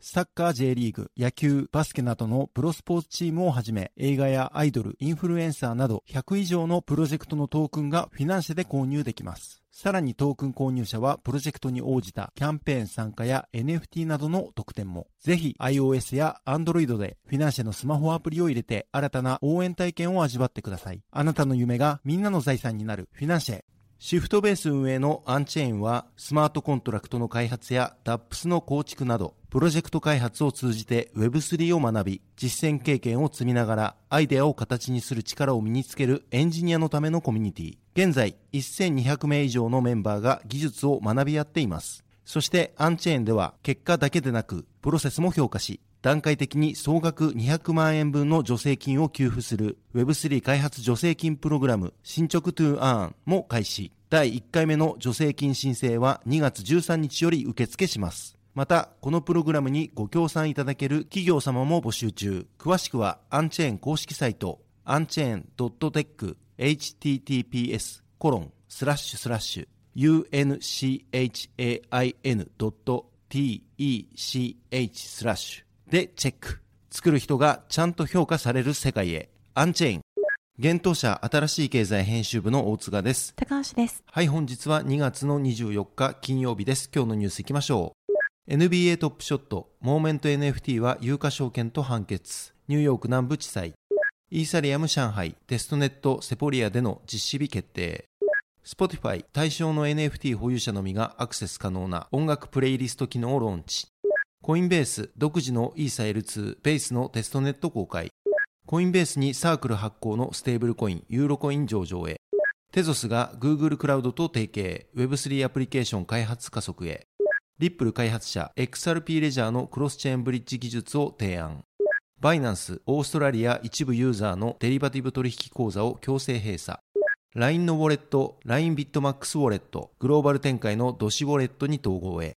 サッカー J リーグ、野球、バスケなどのプロスポーツチームをはじめ、映画やアイドル、インフルエンサーなど100以上のプロジェクトのトークンがフィナンシェで購入できます。さらにトークン購入者はプロジェクトに応じたキャンペーン参加や NFT などの特典も。ぜひ iOS や Android でフィナンシェのスマホアプリを入れて新たな応援体験を味わってください。あなたの夢がみんなの財産になるフィナンシェ。シフトベース運営のアンチェーンは、スマートコントラクトの開発や DApps の構築など、プロジェクト開発を通じて Web3 を学び、実践経験を積みながら、アイデアを形にする力を身につけるエンジニアのためのコミュニティ。現在、1200名以上のメンバーが技術を学び合っています。そしてアンチェーンでは結果だけでなくプロセスも評価し、段階的に総額200万円分の助成金を給付する Web3 開発助成金プログラム進捗 to earn も開始。第1回目の助成金申請は2月13日より受付します。また、このプログラムにご協賛いただける企業様も募集中。詳しくは、アンチェーン公式サイト、アンチェーン .tech https コロンスラッシュスラッシュ unchain.tech スラッシュでチェック。作る人がちゃんと評価される世界へ。アンチェイン。現当社新しい経済編集部の大塚です。高橋です。はい、本日は2月の24日金曜日です。今日のニュースいきましょう。NBA トップショット、モーメント NFT は有価証券と判決。ニューヨーク南部地裁。イーサリアム上海、テストネットセポリアでの実施日決定。Spotify 対象の NFT 保有者のみがアクセス可能な音楽プレイリスト機能をローンチ。コインベース独自のイーサ L2 ベースのテストネット公開。コインベースにサークル発行のステーブルコイン、ユーロコイン上場へ。テゾスが Google クラウドと提携、Web3 アプリケーション開発加速へ。リップル開発者 XRP レジャーのクロスチェーンブリッジ技術を提案。バイナンス、オーストラリア一部ユーザーのデリバティブ取引口座を強制閉鎖。LINE のウォレット、LINE ビットマックスウォレット、グローバル展開のドシウォレットに統合へ。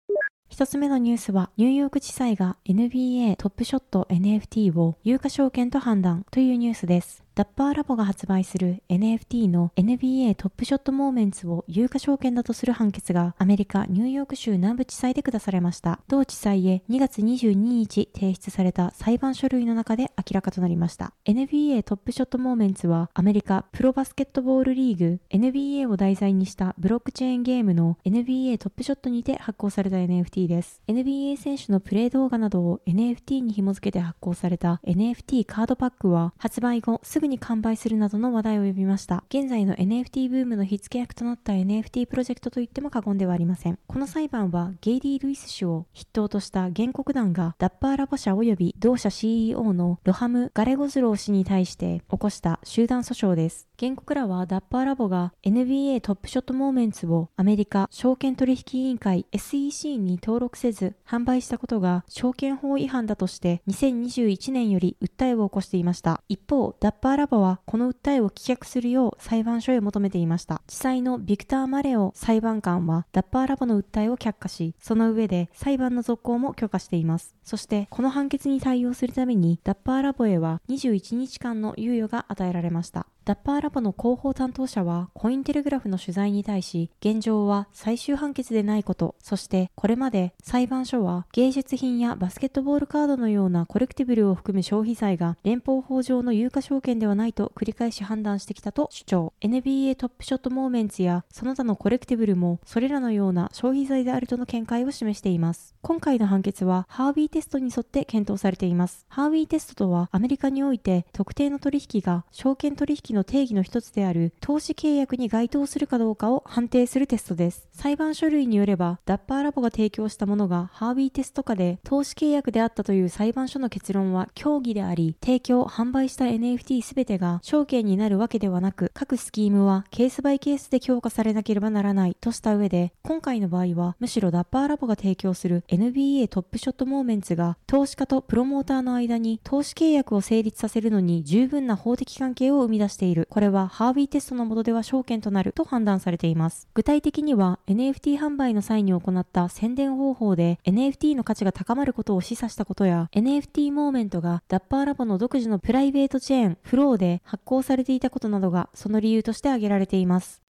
一つ目のニュースは、ニューヨーク地裁が NBA トップショット NFT を有価証券と判断というニュースです。ダッパーラボズが発売する NFT の NBA トップショットモーメンツを有価証券だとする判決がアメリカ・ニューヨーク州南部地裁で下されました。同地裁へ2月22日提出された裁判書類の中で明らかとなりました。NBA トップショットモーメンツはアメリカプロバスケットボールリーグ NBA を題材にしたブロックチェーンゲームの NBA トップショットにて発行された NFT です。NBA 選手のプレイ動画などを NFT に紐付けて発行された NFT カードパックは発売後すぐに完売するなどの話題を呼びました。現在の NFT ブームの火付け役となった NFT プロジェクトといっても過言ではありません。この裁判はゲイリー・ルイス氏を筆頭とした原告団がダッパーラボ社及び同社 CEO のロハム・ガレゴズロー氏に対して起こした集団訴訟です。原告らはダッパーラボが NBA トップショットモーメンツをアメリカ証券取引委員会 SEC に登録せず販売したことが証券法違反だとして2021年より訴えを起こしていました。一方、ダッパーラボはこの訴えを棄却するよう裁判所へ求めていました。地裁のビクター・マレオ裁判官はダッパーラボの訴えを却下し、その上で裁判の続行も許可しています。そして、この判決に対応するためにダッパーラボへは21日間の猶予が与えられました。ダッパーラボの広報担当者はコインテレグラフの取材に対し、現状は最終判決でないこと、そしてこれまで裁判所は芸術品やバスケットボールカードのようなコレクティブルを含む消費財が連邦法上の有価証券ではないと繰り返し判断してきたと主張。NBA トップショットモーメンツやその他のコレクティブルもそれらのような消費財であるとの見解を示しています。今回の判決はハービーテストに沿って検討されています。ハービーテストとはアメリカにおいて特定の取引が証券取引のの定義の一つである投資契約に該当するかどうかを判定するテストです。裁判書類によれば、ダッパーラボが提供したものがハービーテスト下で投資契約であったという裁判所の結論は協議であり、提供、販売した NFT すべてが証券になるわけではなく、各スキームはケースバイケースで強化されなければならないとした上で、今回の場合はむしろダッパーラボが提供する NBA トップショットモーメンツが投資家とプロモーターの間に投資契約を成立させるのに十分な法的関係を生み出している。いるこれはハービーテストのもとでは証券となると判断されています。具体的には NFT 販売の際に行った宣伝方法で NFT の価値が高まることを示唆したことや NFT モーメントがダッパーラボの独自のプライベートチェーンフローで発行されていたことなどがその理由として挙げられています。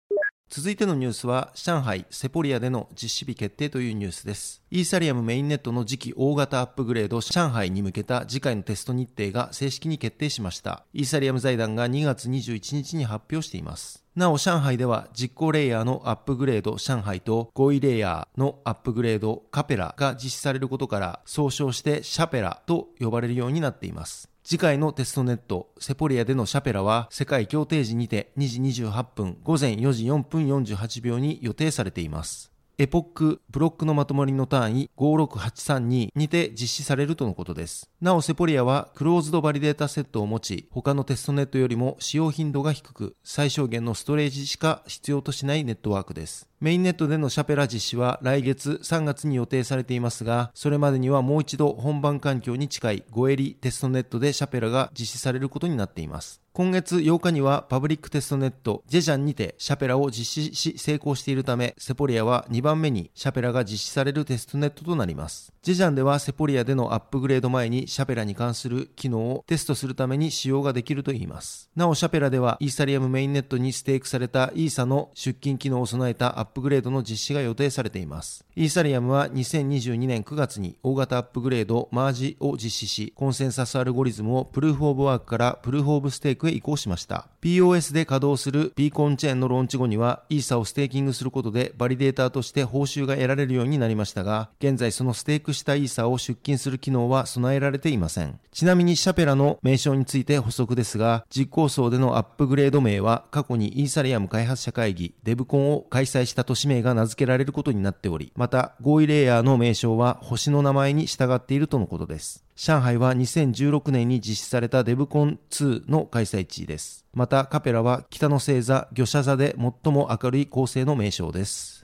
続いてのニュースは、上海セポリアでの実施日決定というニュースです。イーサリアムメインネットの次期大型アップグレード上海に向けた次回のテスト日程が正式に決定しました。イーサリアム財団が2月21日に発表しています。なお、上海では実行レイヤーのアップグレード上海と合意レイヤーのアップグレードカペラが実施されることから総称してシャペラと呼ばれるようになっています。次回のテストネット、セポリアでのシャペラは、世界協定時にて2時28分、午前4時4分48秒に予定されています。エポック、ブロックのまとまりの単位56832にて実施されるとのことです。なお、セポリアはクローズドバリデータセットを持ち、他のテストネットよりも使用頻度が低く、最小限のストレージしか必要としないネットワークです。メインネットでのシャペラ実施は来月3月に予定されていますが、それまでにはもう一度本番環境に近い5エリテストネットでシャペラが実施されることになっています。今月8日にはパブリックテストネットジェジャンにてシャペラを実施し成功しているため、セポリアは2番目にシャペラが実施されるテストネットとなります。ジェジャンではセポリアでのアップグレード前にシャペラに関する機能をテストするために使用ができるといいます。なおシャペラではイーサリアムメインネットにステークされたイーサの出金機能を備えたアップグレードの実施が予定されています。イーサリアムは2022年9月に大型アップグレードマージを実施し、コンセンサスアルゴリズムをプルーフオブワークからプルーフオブステークへ移行しました。。POS で稼働するビーコンチェーンのローンチ後には、イーサをステーキングすることでバリデーターとして報酬が得られるようになりましたが、現在そのステークしたイーサを出金する機能は備えられていません。ちなみにシャペラの名称について補足ですが、実行層でのアップグレード名は過去にイーサリアム開発者会議、デブコンを開催してた都市名が名付けられることになっており、また合意レイヤーの名称は星の名前に従っているとのことです。上海は2016年に実施されたデブコン2の開催地です。またカペラは北の星座、魚者座で最も明るい構成の名称です。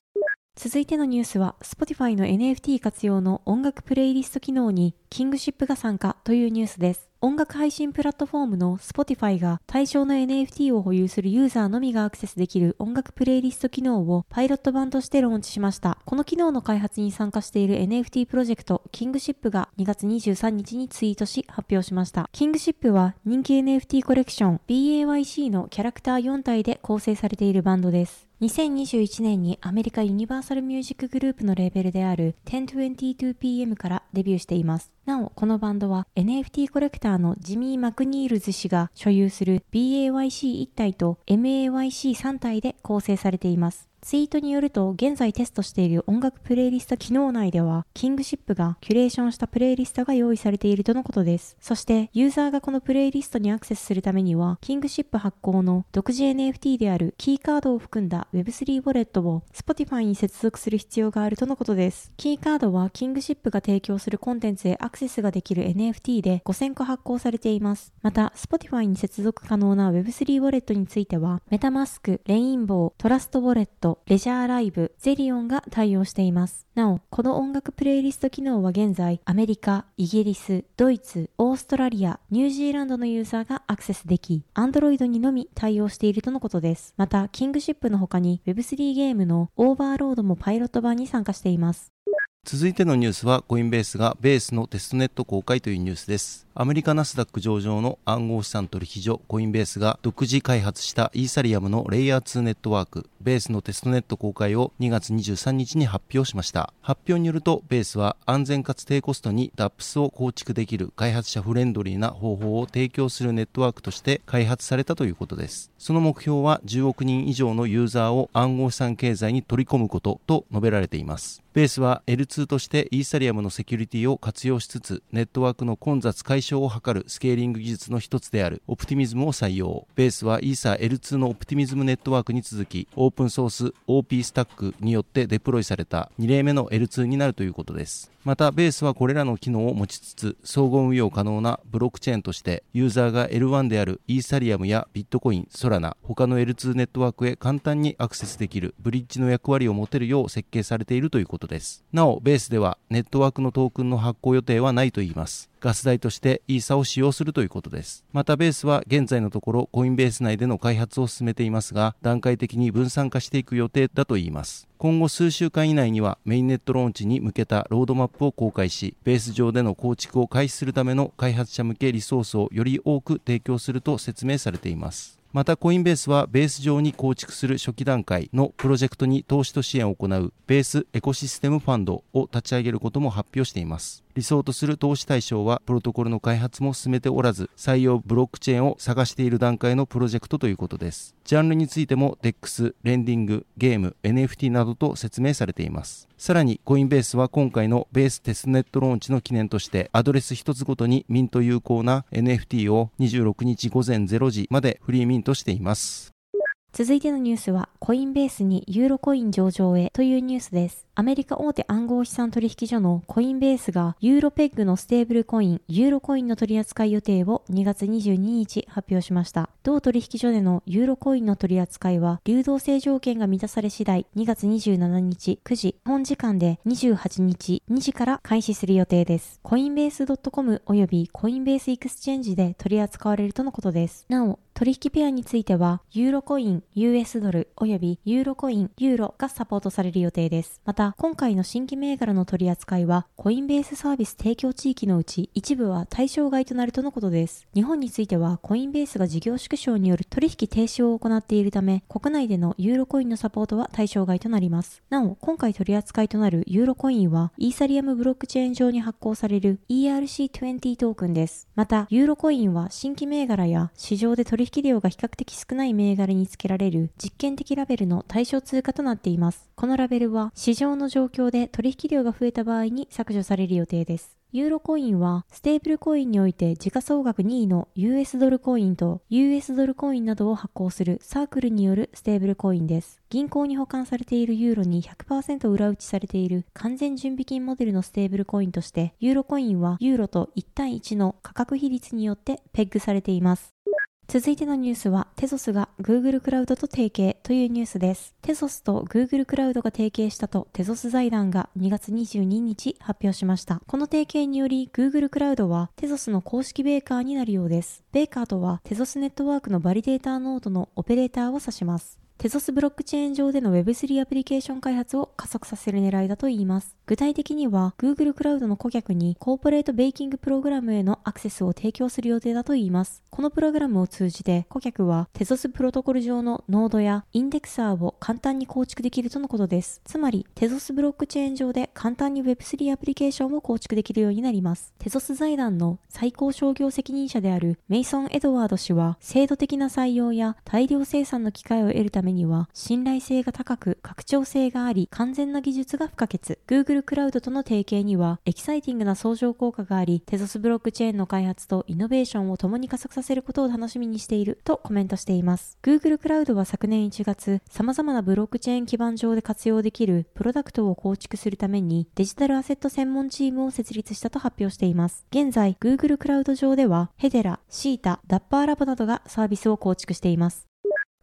続いてのニュースは Spotify の NFT 活用の音楽プレイリスト機能にキングシップが参加というニュースです。音楽配信プラットフォームの Spotify が対象の NFT を保有するユーザーのみがアクセスできる音楽プレイリスト機能をパイロット版としてローンチしました。この機能の開発に参加している NFT プロジェクトキングシップが2月23日にツイートし発表しました。キングシップは人気 NFT コレクション BAYC のキャラクター4体で構成されているバンドです。2021年にアメリカユニバーサルミュージックグループのレーベルである 1022PM からデビューしています。なお、このバンドは NFT コレクターのジミー・マクニールズ氏が所有する BAYC1 体と MAYC3 体で構成されています。ツイートによると、現在テストしている音楽プレイリスト機能内では、キングシップがキュレーションしたプレイリストが用意されているとのことです。そして、ユーザーがこのプレイリストにアクセスするためには、キングシップ発行の独自 NFT であるキーカードを含んだ Web3 ウォレットを Spotify に接続する必要があるとのことです。キーカードはキングシップが提供するコンテンツへアクセスができる NFT で5000個発行されています。また、Spotify に接続可能な Web3 ウォレットについては、メタマスク、レインボー、トラストウォレット、レジャーライブ、ゼリオンが対応しています。なお、この音楽プレイリスト機能は現在、アメリカ、イギリス、ドイツ、オーストラリア、ニュージーランドのユーザーがアクセスでき、Android にのみ対応しているとのことです。また、キングシップの他に Web3 ゲームのオーバーロードもパイロット版に参加しています。続いてのニュースはコインベースがベースのテストネット公開というニュースです。アメリカナスダック上場の暗号資産取引所コインベースが独自開発したイーサリアムのレイヤー2ネットワークベースのテストネット公開を2月23日に発表しました。発表によるとベースは安全かつ低コストに DAPS を構築できる開発者フレンドリーな方法を提供するネットワークとして開発されたということです。その目標は10億人以上のユーザーを暗号資産経済に取り込むことと述べられています。ベースは L2 としてイーサリアムのセキュリティを活用しつつ、ネットワークの混雑解消を図るスケーリング技術の一つであるオプティミズムを採用。ベースはイーサ L2 のオプティミズムネットワークに続き、オープンソース OP スタックによってデプロイされた2例目の L2 になるということです。また、ベースはこれらの機能を持ちつつ、総合運用可能なブロックチェーンとして、ユーザーが L1 であるイーサリアムやビットコイン、ソラナ、他の L2 ネットワークへ簡単にアクセスできるブリッジの役割を持てるよう設計されているということです。ですなお、ベースではネットワークのトークンの発行予定はないといいます。ガス代としてイーサを使用するということです。またベースは現在のところコインベース内での開発を進めていますが、段階的に分散化していく予定だといいます。今後数週間以内にはメインネットローンチに向けたロードマップを公開し、ベース上での構築を開始するための開発者向けリソースをより多く提供すると説明されています。またコインベースはベース上に構築する初期段階のプロジェクトに投資と支援を行うベースエコシステムファンドを立ち上げることも発表しています。理想とする投資対象はプロトコルの開発も進めておらず採用ブロックチェーンを探している段階のプロジェクトということです。ジャンルについても DEX、レンディング、ゲーム、NFT などと説明されています。さらにコインベースは今回のベーステスネットローンチの記念としてアドレス一つごとにミント有効な NFT を26日午前0時までフリーミントしています。続いてのニュースは、コインベースにユーロコイン上場へというニュースです。アメリカ大手暗号資産取引所のコインベースがユーロペッグのステーブルコイン、ユーロコインの取扱い予定を2月22日発表しました。同取引所でのユーロコインの取扱いは流動性条件が満たされ次第2月27日9時、日本時間で28日2時から開始する予定です。コインベース .com 及びコインベースエクスチェンジで取り扱われるとのことです。なお、取引ペアについては、ユーロコイン、US ドル、及びユーロコイン、ユーロがサポートされる予定です。また、今回の新規銘柄の取り扱いは、コインベースサービス提供地域のうち一部は対象外となるとのことです。日本については、コインベースが事業縮小による取引停止を行っているため、国内でのユーロコインのサポートは対象外となります。なお、今回取り扱いとなるユーロコインは、イーサリアムブロックチェーン上に発行される ERC20 トークンです。また、ユーロコインは新規銘柄や市場で取引量が比較的少ない銘柄につけられる実験的ラベルの対象通貨となっています。このラベルは市場の状況で取引量が増えた場合に削除される予定です。ユーロコインはステーブルコインにおいて時価総額2位の US ドルコインと US ドルコインなどを発行するサークルによるステーブルコインです。銀行に保管されているユーロに100%裏打ちされている完全準備金モデルのステーブルコインとしてユーロコインはユーロと1対1の価格比率によってペッグされています。続いてのニュースは、テゾスが Google クラウドと提携というニュースです。テゾスと Google クラウドが提携したとテゾス財団が2月22日発表しました。この提携により Google クラウドはテゾスの公式ベーカーになるようです。ベーカーとはテゾスネットワークのバリデーターノードのオペレーターを指します。テゾスブロックチェーン上での Web3 アプリケーション開発を加速させる狙いだといいます。具体的には Google クラウドの顧客にコーポレートベーキングプログラムへのアクセスを提供する予定だといいます。このプログラムを通じて顧客はテゾスプロトコル上のノードやインデクサーを簡単に構築できるとのことです。つまりテゾスブロックチェーン上で簡単に Web3 アプリケーションを構築できるようになります。テゾス財団の最高商業責任者であるメイソン・エドワード氏は制度的な採用や大量生産の機会を得るためには信頼性が高く、拡張性があり、完全な技術が不可欠。Google クラウドとの提携には、エキサイティングな相乗効果があり、テゾスブロックチェーンの開発とイノベーションを共に加速させることを楽しみにしているとコメントしています。Google クラウドは昨年1月、様々なブロックチェーン基盤上で活用できるプロダクトを構築するために、デジタルアセット専門チームを設立したと発表しています。現在、Google クラウド上では、ヘデラ、シータ、ダッパーラボなどがサービスを構築しています。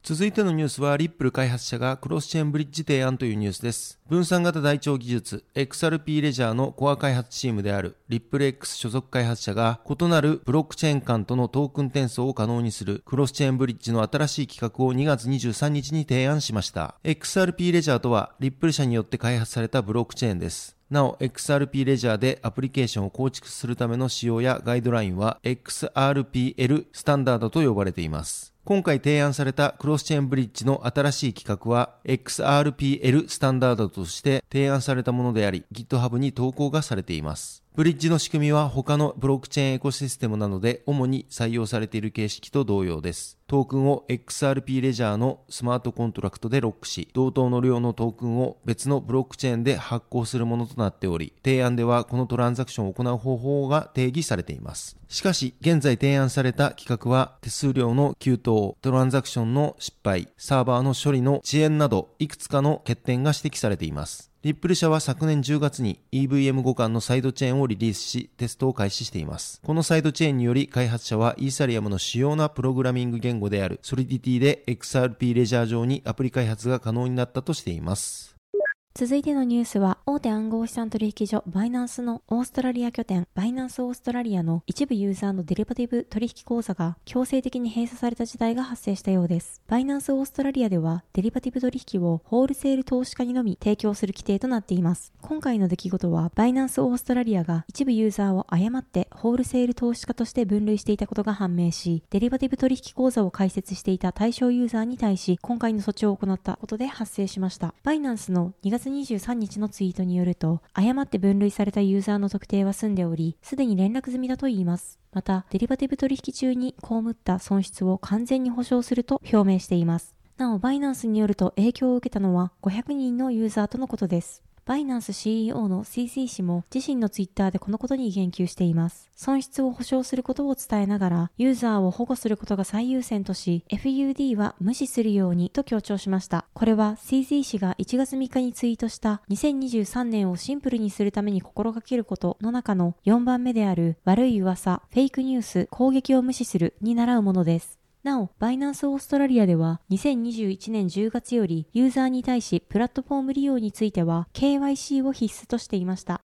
続いてのニュースは、リップル開発者がクロスチェーンブリッジ提案というニュースです。分散型台帳技術 XRP レジャーのコア開発チームであるリップル X 所属開発者が異なるブロックチェーン間とのトークン転送を可能にするクロスチェーンブリッジの新しい企画を2月23日に提案しました。XRP レジャーとはリップル社によって開発されたブロックチェーンです。なお、XRP レジャーでアプリケーションを構築するための仕様やガイドラインは XRPL スタンダードと呼ばれています。今回提案されたクロスチェーンブリッジの新しい企画は XRPL スタンダードとして提案されたものであり GitHub に投稿がされています。ブリッジの仕組みは他のブロックチェーンエコシステムなどで主に採用されている形式と同様です。トークンを XRP レジャーのスマートコントラクトでロックし、同等の量のトークンを別のブロックチェーンで発行するものとなっており、提案ではこのトランザクションを行う方法が定義されています。しかし、現在提案された規格は手数料の急騰、トランザクションの失敗、サーバーの処理の遅延など、いくつかの欠点が指摘されています。リップル社は昨年10月に EVM 互換のサイドチェーンをリリースし、テストを開始しています。このサイドチェーンにより開発者はイーサリアムの主要なプログラミング言語であるソリディティで XRP レジャー上にアプリ開発が可能になったとしています。続いてのニュースは、大手暗号資産取引所バイナンスのオーストラリア拠点、バイナンスオーストラリアの一部ユーザーのデリバティブ取引口座が強制的に閉鎖された事態が発生したようです。バイナンスオーストラリアでは、デリバティブ取引をホールセール投資家にのみ提供する規定となっています。今回の出来事は、バイナンスオーストラリアが一部ユーザーを誤ってホールセール投資家として分類していたことが判明し、デリバティブ取引口座を開設していた対象ユーザーに対し、今回の措置を行ったことで発生しました。バイナンスの2月23日のツイートによると、誤って分類されたユーザーの特定は済んでおり、すでに連絡済みだといいます。また、デリバティブ取引中に被った損失を完全に保証すると表明しています。なお、バイナンスによると影響を受けたのは500人のユーザーとのことです。バイナンス CEO の CC 氏も自身のツイッターでこのことに言及しています。損失を保証することを伝えながら、ユーザーを保護することが最優先とし、FUD は無視するようにと強調しました。これは CC 氏が1月3日にツイートした2023年をシンプルにするために心がけることの中の4番目である悪い噂、フェイクニュース、攻撃を無視するに習うものです。なお、バイナンスオーストラリアでは2021年10月よりユーザーに対しプラットフォーム利用については KYC を必須としていました。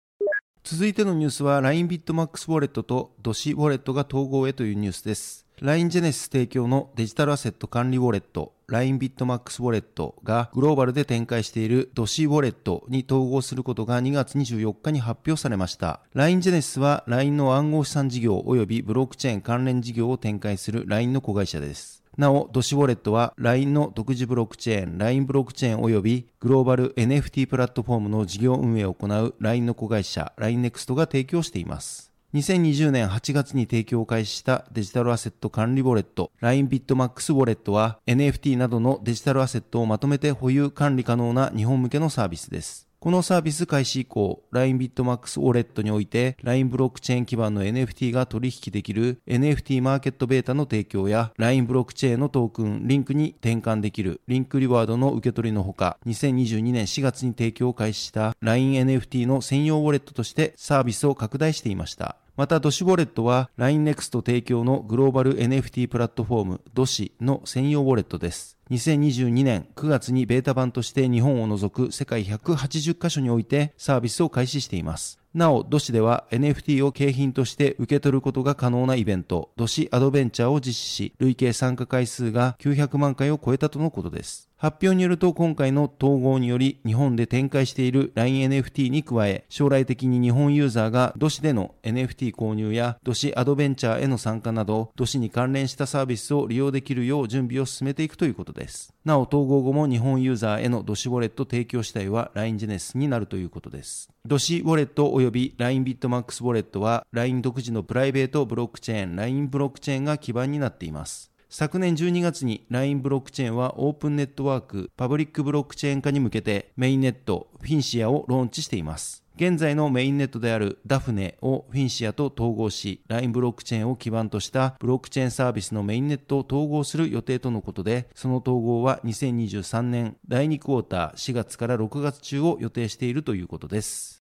続いてのニュースは LINE ビットマックスウォレットとドシウォレットが統合へというニュースです。LINE ジェネシス提供のデジタルアセット管理ウォレット LINE ビットマックスウォレットがグローバルで展開している DOSI Wallet に統合することが2月24日に発表されました。LINE Genesis は LINE の暗号資産事業及びブロックチェーン関連事業を展開する LINE の子会社です。なお、 DOSI Wallet は LINE の独自ブロックチェーン、LINE ブロックチェーン及びグローバル NFT プラットフォームの事業運営を行う LINE の子会社 LINE NEXT が提供しています。2020年8月に提供を開始したデジタルアセット管理ウォレット LINE BITMAX Wallet は NFT などのデジタルアセットをまとめて保有管理可能な日本向けのサービスです。このサービス開始以降、LINE BITMAX Wallet において、LINE ブロックチェーン基盤の NFT が取引できる NFT マーケットベータの提供や、LINE ブロックチェーンのトークン、リンクに転換できるリンクリワードの受け取りのほか、2022年4月に提供を開始した LINE NFT の専用ウォレットとしてサービスを拡大していました。また、 DOSI Wallet は LINE NEXT 提供のグローバル NFT プラットフォーム DOSI の専用ウォレットです。2022年9月にベータ版として日本を除く世界180カ所においてサービスを開始しています。なお、 DOSI では NFT を景品として受け取ることが可能なイベント、 DOSI アドベンチャーを実施し、累計参加回数が900万回を超えたとのことです。発表によると今回の統合により日本で展開している LINE NFT に加え将来的に日本ユーザーが DOSI での NFT 購入や DOSI アドベンチャーへの参加など DOSI に関連したサービスを利用できるよう準備を進めていくということですです。なお統合後も日本ユーザーへの DOSI Wallet 提供主体は LINE ジェネスになるということです。 DOSI Wallet 及び LINE BITMAX Wallet は LINE 独自のプライベートブロックチェーン LINE ブロックチェーンが基盤になっています。昨年12月に LINE ブロックチェーンはオープンネットワーク、パブリックブロックチェーン化に向けてメインネット、フィンシアをローンチしています。現在のメインネットであるダフネをフィンシアと統合し、LINE ブロックチェーンを基盤としたブロックチェーンサービスのメインネットを統合する予定とのことで、その統合は2023年第2クォーター4月から6月中を予定しているということです。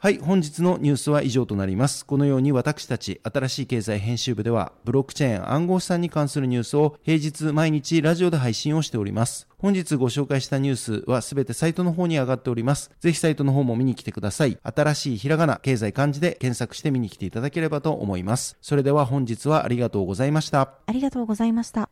はい、本日のニュースは以上となります。このように私たち、新しい経済編集部では、ブロックチェーン暗号資産に関するニュースを平日毎日ラジオで配信をしております。本日ご紹介したニュースはすべてサイトの方に上がっております。ぜひサイトの方も見に来てください。新しいひらがな、経済漢字で検索して見に来ていただければと思います。それでは本日はありがとうございました。ありがとうございました。